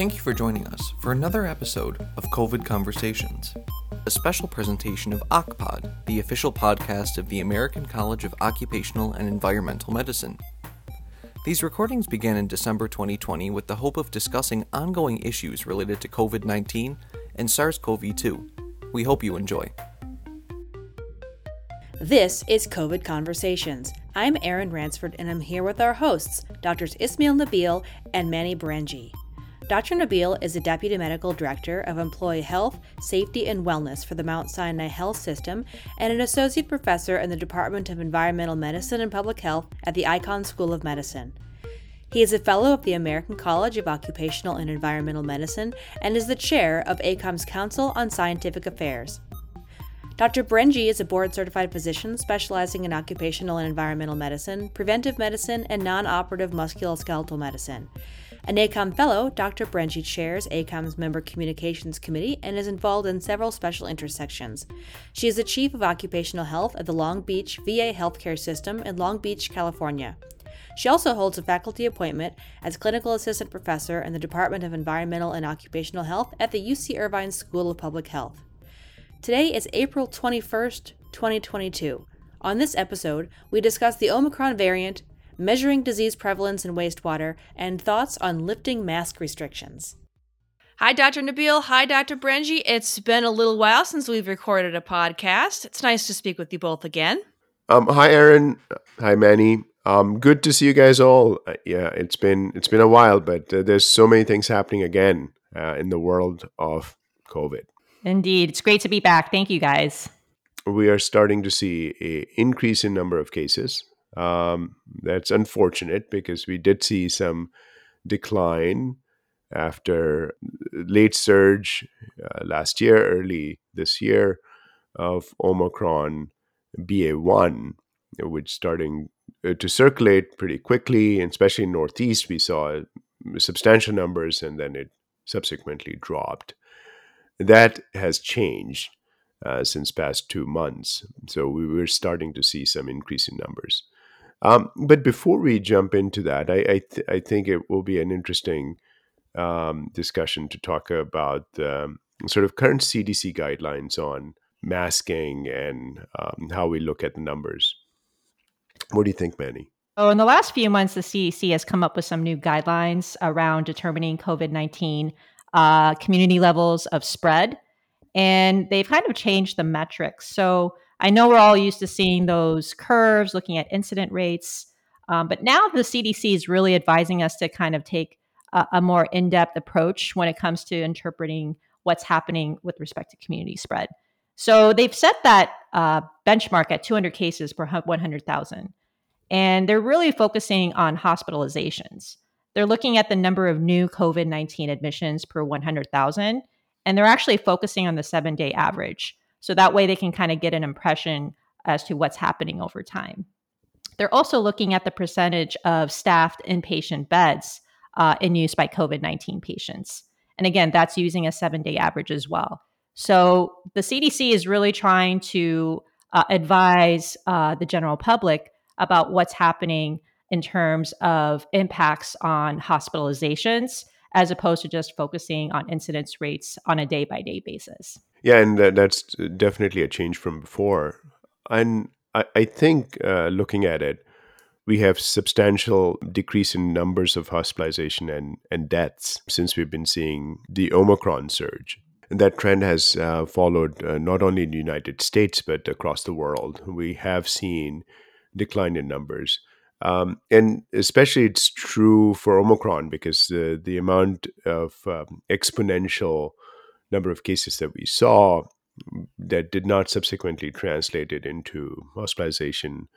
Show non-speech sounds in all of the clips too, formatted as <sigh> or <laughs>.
Thank you for joining us for another episode of COVID Conversations, a special presentation of OCPOD, the official podcast of the American College of Occupational and Environmental Medicine. These recordings began in December 2020 with the hope of discussing ongoing issues related to COVID 19 and SARS CoV 2. We hope you enjoy. This is COVID Conversations. I'm Erin Ransford and I'm here with our hosts, Drs. Ismail Nabeel and Manny Berenji. Dr. Nabeel is the Deputy Medical Director of Employee Health, Safety, and Wellness for the Mount Sinai Health System and an Associate Professor in the Department of Environmental Medicine and Public Health at the Icahn School of Medicine. He is a Fellow of the American College of Occupational and Environmental Medicine and is the Chair of ACOEM's Council on Scientific Affairs. Dr. Berenji is a board certified physician specializing in occupational and environmental medicine, preventive medicine, and non operative musculoskeletal medicine. An ACOEM Fellow, Dr. Berenji chairs ACOEM's Member Communications Committee and is involved in several special intersections. She is the Chief of Occupational Health at the Long Beach VA Healthcare System in Long Beach, California. She also holds a faculty appointment as Clinical Assistant Professor in the Department of Environmental and Occupational Health at the UC Irvine School of Public Health. Today is April 21st, 2022. On this episode, we discuss the Omicron variant, measuring disease prevalence in wastewater, and thoughts on lifting mask restrictions. Hi, Dr. Nabeel. Hi, Dr. Berenji. It's been a little while since we've recorded a podcast. It's nice to speak with you both again. Um, hi, Erin. Hi, Manny. Um, good to see you guys all. Uh, yeah, it's been it's been a while, but uh, there's so many things happening again uh, in the world of COVID. Indeed, it's great to be back. Thank you, guys. We are starting to see a increase in number of cases. Um, that's unfortunate because we did see some decline after late surge uh, last year, early this year of Omicron BA1, which starting uh, to circulate pretty quickly, and especially in Northeast, we saw substantial numbers, and then it subsequently dropped. That has changed uh, since past two months, so we were starting to see some increase in numbers. Um, but before we jump into that, I I, th- I, think it will be an interesting um, discussion to talk about um, sort of current CDC guidelines on masking and um, how we look at the numbers. What do you think, Manny? Oh, in the last few months, the CDC has come up with some new guidelines around determining COVID 19 uh, community levels of spread. And they've kind of changed the metrics. So I know we're all used to seeing those curves, looking at incident rates. Um, but now the CDC is really advising us to kind of take a, a more in depth approach when it comes to interpreting what's happening with respect to community spread. So they've set that uh, benchmark at 200 cases per 100,000. And they're really focusing on hospitalizations. They're looking at the number of new COVID 19 admissions per 100,000, and they're actually focusing on the seven day average. So that way they can kind of get an impression as to what's happening over time. They're also looking at the percentage of staffed inpatient beds uh, in use by COVID 19 patients. And again, that's using a seven day average as well. So the CDC is really trying to uh, advise uh, the general public about what's happening in terms of impacts on hospitalizations as opposed to just focusing on incidence rates on a day by day basis. Yeah, and that's definitely a change from before. And I, I think uh, looking at it, we have substantial decrease in numbers of hospitalization and, and deaths since we've been seeing the Omicron surge. And that trend has uh, followed uh, not only in the United States, but across the world. We have seen decline in numbers. Um, and especially it's true for Omicron because the, the amount of um, exponential number of cases that we saw that did not subsequently translate it into hospitalization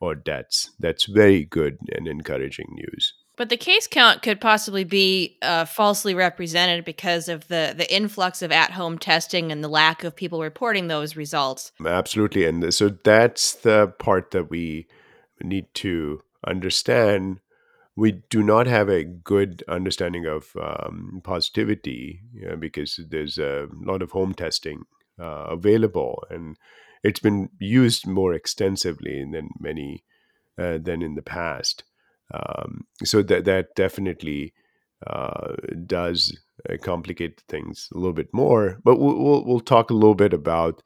or deaths. That's very good and encouraging news. But the case count could possibly be uh, falsely represented because of the, the influx of at home testing and the lack of people reporting those results. Absolutely. And so that's the part that we need to understand we do not have a good understanding of um, positivity you know, because there's a lot of home testing uh, available and it's been used more extensively than many uh, than in the past um, so that that definitely uh, does uh, complicate things a little bit more. But we'll, we'll, we'll talk a little bit about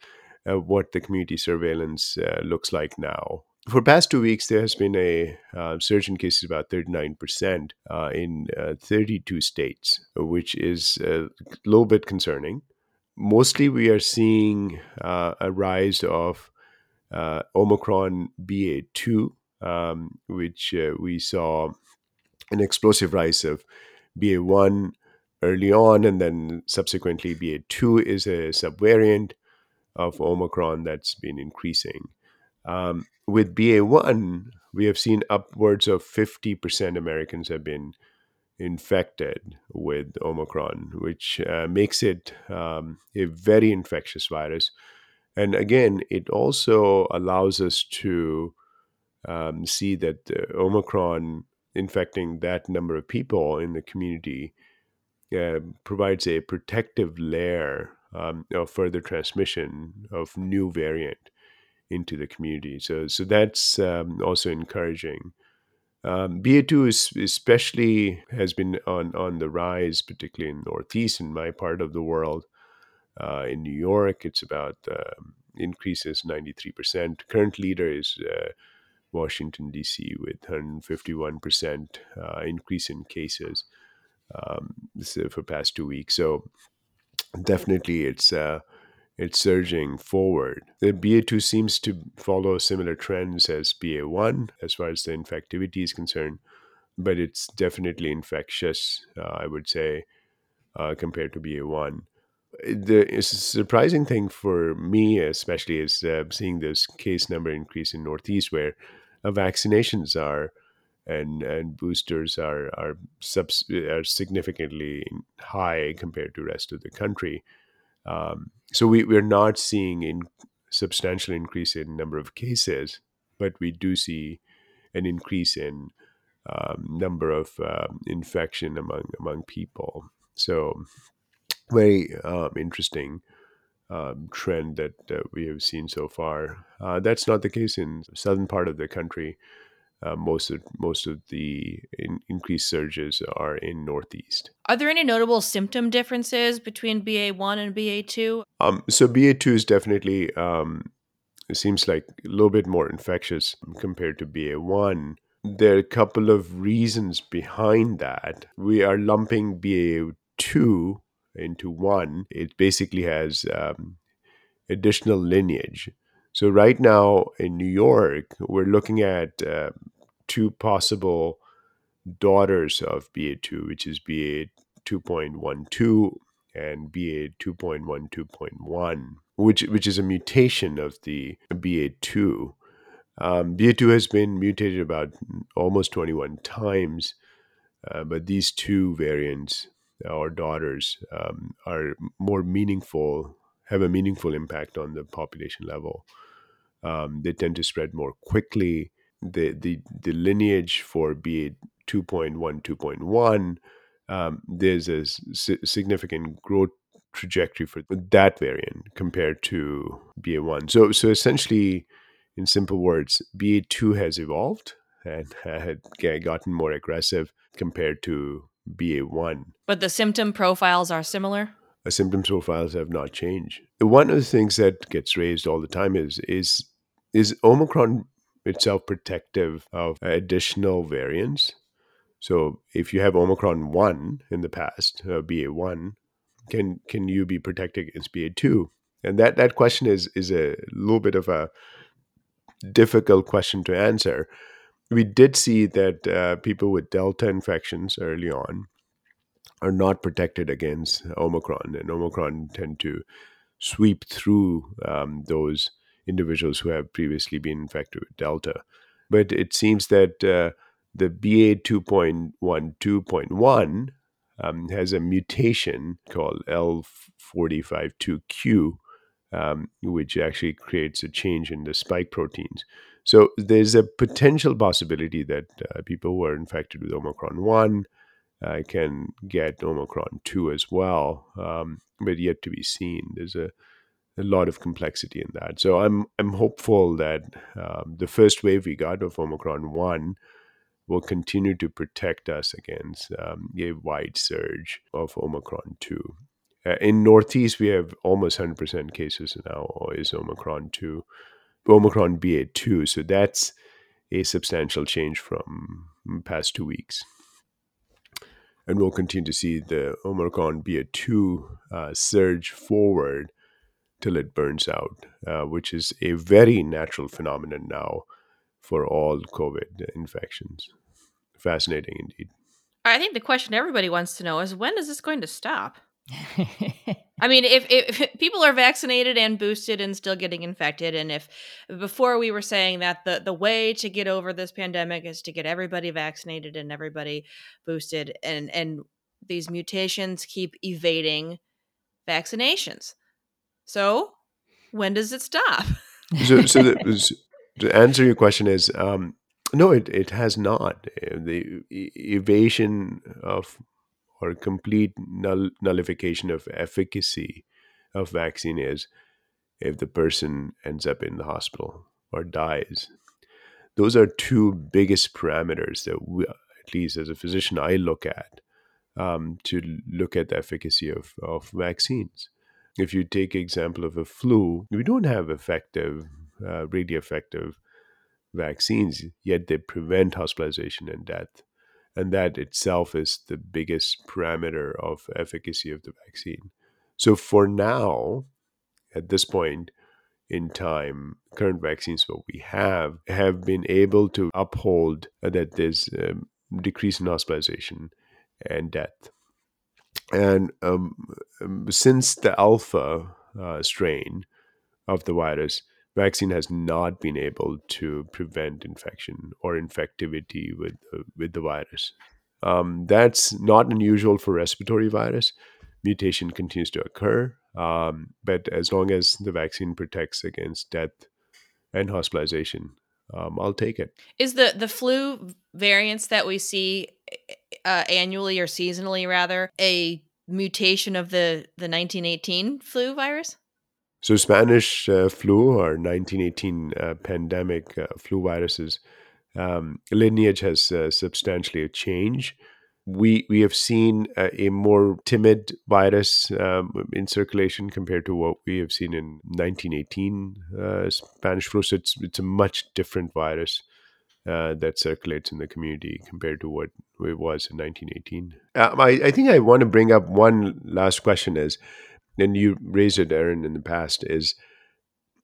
uh, what the community surveillance uh, looks like now. For past two weeks, there has been a uh, surge in cases about 39% uh, in 32 states, which is a little bit concerning. Mostly, we are seeing a rise of Omicron BA2, um, which we saw an explosive rise of BA1 early on, and then subsequently BA2 is a subvariant of Omicron that's been increasing. Um, with BA1, we have seen upwards of 50% Americans have been infected with Omicron, which uh, makes it um, a very infectious virus. And again, it also allows us to um, see that Omicron infecting that number of people in the community uh, provides a protective layer um, of further transmission of new variant into the community. So, so that's um, also encouraging. Um, BA2 is especially has been on, on the rise, particularly in Northeast, in my part of the world. Uh, in New York, it's about uh, increases 93%. Current leader is uh, Washington, D.C., with 151% uh, increase in cases um, for past two weeks. So definitely it's uh, it's surging forward. The BA2 seems to follow similar trends as BA1 as far as the infectivity is concerned, but it's definitely infectious, uh, I would say, uh, compared to BA1 the surprising thing for me, especially, is uh, seeing this case number increase in Northeast, where uh, vaccinations are and and boosters are are, subs- are significantly high compared to rest of the country. Um, so we we're not seeing in substantial increase in number of cases, but we do see an increase in um, number of um, infection among among people. So very um, interesting um, trend that we have seen so far. Uh, that's not the case in the southern part of the country. Uh, most of most of the in, increased surges are in northeast. Are there any notable symptom differences between BA one and BA two? Um, so BA two is definitely um, it seems like a little bit more infectious compared to BA one. There are a couple of reasons behind that. We are lumping BA two into one, it basically has um, additional lineage. So, right now in New York, we're looking at uh, two possible daughters of BA2, which is BA 2.12 and BA 2.12.1, which, which is a mutation of the BA2. Um, BA2 has been mutated about almost 21 times, uh, but these two variants our daughters um, are more meaningful, have a meaningful impact on the population level. Um, they tend to spread more quickly. The the, the lineage for BA 2.1, 2.1, um, there's a significant growth trajectory for that variant compared to BA1. So so essentially, in simple words, BA2 has evolved and <laughs> had gotten more aggressive compared to BA1. But the symptom profiles are similar? The symptom profiles have not changed. One of the things that gets raised all the time is is is Omicron itself protective of additional variants? So if you have Omicron 1 in the past, uh, BA1, can can you be protected against BA2? And that that question is is a little bit of a difficult question to answer we did see that uh, people with Delta infections early on are not protected against Omicron, and Omicron tend to sweep through um, those individuals who have previously been infected with Delta. But it seems that uh, the BA 2.12.1 um, has a mutation called L452Q, um, which actually creates a change in the spike proteins. So there's a potential possibility that uh, people who are infected with Omicron 1 uh, can get Omicron 2 as well, um, but yet to be seen. There's a, a lot of complexity in that. So I'm I'm hopeful that um, the first wave we got of Omicron 1 will continue to protect us against um, a wide surge of Omicron 2. Uh, in Northeast, we have almost 100% cases now is Omicron 2, Omicron BA2. So that's a substantial change from past two weeks. And we'll continue to see the Omicron BA2 uh, surge forward till it burns out, uh, which is a very natural phenomenon now for all COVID infections. Fascinating indeed. I think the question everybody wants to know is when is this going to stop? <laughs> I mean, if, if people are vaccinated and boosted and still getting infected, and if before we were saying that the, the way to get over this pandemic is to get everybody vaccinated and everybody boosted, and, and these mutations keep evading vaccinations. So, when does it stop? so, so the, <laughs> to answer your question is um, no, it, it has not. The evasion of or complete null, nullification of efficacy of vaccine is if the person ends up in the hospital or dies. Those are two biggest parameters that we, at least as a physician, I look at um, to look at the efficacy of, of vaccines. If you take example of a flu, we don't have effective, uh, really effective vaccines, yet they prevent hospitalization and death. And that itself is the biggest parameter of efficacy of the vaccine. So for now, at this point in time, current vaccines what we have have been able to uphold that there's a decrease in hospitalization and death. And um, since the alpha uh, strain of the virus, vaccine has not been able to prevent infection or infectivity with the, with the virus. Um, that's not unusual for respiratory virus. Mutation continues to occur, um, but as long as the vaccine protects against death and hospitalization, um, I'll take it. Is the the flu variants that we see uh, annually or seasonally, rather, a mutation of the the 1918 flu virus? So, Spanish uh, flu or 1918 uh, pandemic uh, flu viruses um, lineage has uh, substantially changed. We we have seen a, a more timid virus um, in circulation compared to what we have seen in 1918 uh, Spanish flu. So it's it's a much different virus uh, that circulates in the community compared to what it was in 1918. Um, I, I think I want to bring up one last question: is and you raised it, Erin, in the past, is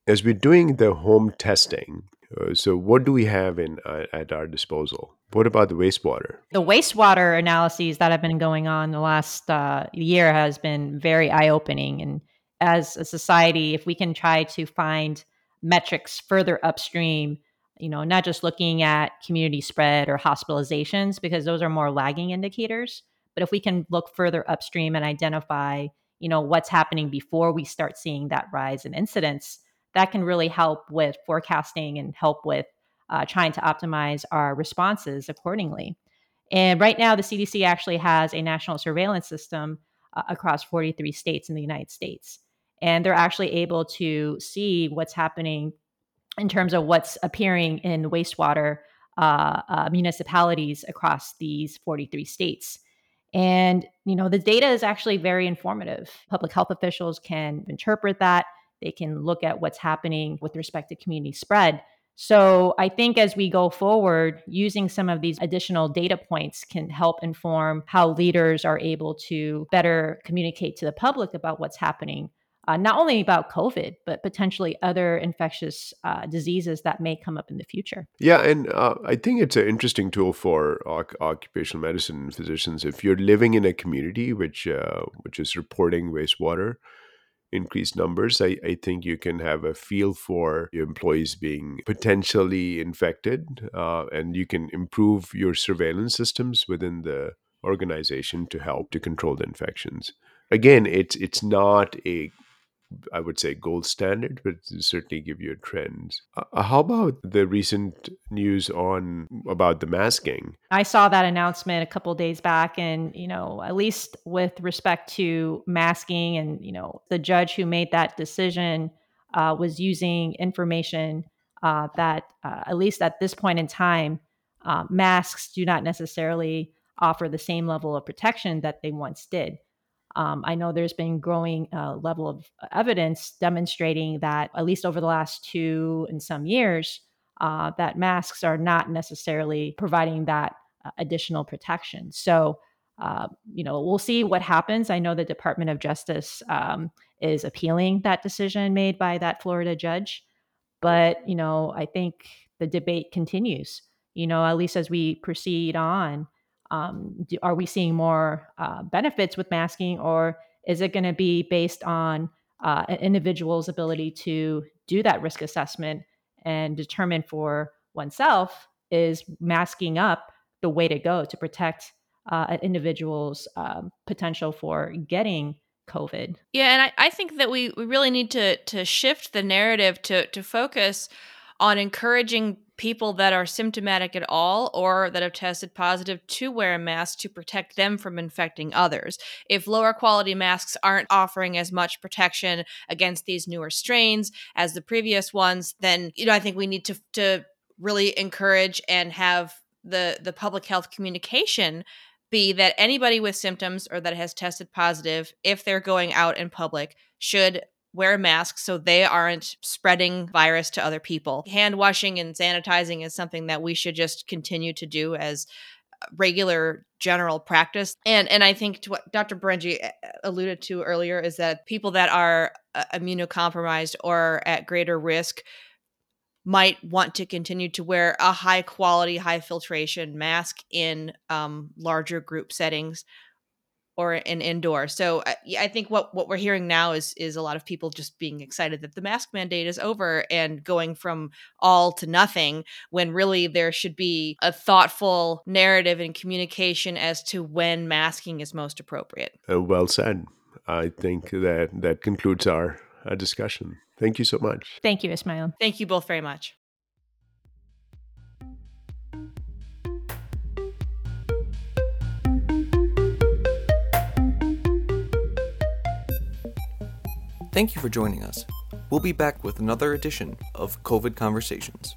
as we're doing the home testing. Uh, so, what do we have in uh, at our disposal? What about the wastewater? The wastewater analyses that have been going on the last uh, year has been very eye opening. And as a society, if we can try to find metrics further upstream, you know, not just looking at community spread or hospitalizations, because those are more lagging indicators, but if we can look further upstream and identify you know what's happening before we start seeing that rise in incidence that can really help with forecasting and help with uh, trying to optimize our responses accordingly. And right now the cdc actually has a national surveillance system uh, across 43 states in the united states. And they're actually able to see what's happening in terms of what's appearing in wastewater uh, uh municipalities across these 43 states and, you know, the data is actually very informative. Public health officials can interpret that, they can look at what's happening with respect to community spread. So I think as we go forward, using some of these additional data points can help inform how leaders are able to better communicate to the public about what's happening uh, not only about COVID, but potentially other infectious uh, diseases that may come up in the future. Yeah, and uh, I think it's an interesting tool for occupational medicine physicians. If you're living in a community which uh, which is reporting wastewater increased numbers, I, I think you can have a feel for your employees being potentially infected, uh, and you can improve your surveillance systems within the organization to help to control the infections again it's it's not a I would say gold standard, but certainly give you a trend. Uh, how about the recent news on about the masking? I saw that announcement a couple days back, and you know, at least with respect to masking, and you know, the judge who made that decision uh, was using information uh, that, uh, at least at this point in time, uh, masks do not necessarily offer the same level of protection that they once did. Um, I know there's been growing uh, level of evidence demonstrating that at least over the last two and some years, uh, that masks are not necessarily providing that uh, additional protection. So, uh, you know, we'll see what happens. I know the Department of Justice um, is appealing that decision made by that Florida judge, but you know, I think the debate continues. You know, at least as we proceed on, um, do, are we seeing more uh, benefits with masking, or is it going to be based on uh, an individual's ability to do that risk assessment and determine for oneself is masking up the way to go to protect uh, an individual's um, potential for getting COVID. Yeah, and I, I think that we, we really need to to shift the narrative to to focus on encouraging people that are symptomatic at all or that have tested positive to wear a mask to protect them from infecting others. If lower quality masks aren't offering as much protection against these newer strains as the previous ones, then you know I think we need to to really encourage and have the the public health communication be that anybody with symptoms or that has tested positive if they're going out in public should wear masks so they aren't spreading virus to other people. Hand washing and sanitizing is something that we should just continue to do as regular general practice. And and I think what Dr. Berenji uh, alluded to earlier is that people that are uh, immunocompromised or at greater risk might want to continue to wear a high quality, high filtration mask in um, larger group settings or an indoor. So I, I, think what what we're hearing now is is a lot of people just being excited that the mask mandate is over and going from all to nothing when really there should be a thoughtful narrative and communication as to when masking is most appropriate. Uh, well said. I think that that concludes our, our discussion. Thank you so much. Thank you, Ismail. Thank you both very much. Thank you for joining us. We'll be back with another edition of COVID Conversations.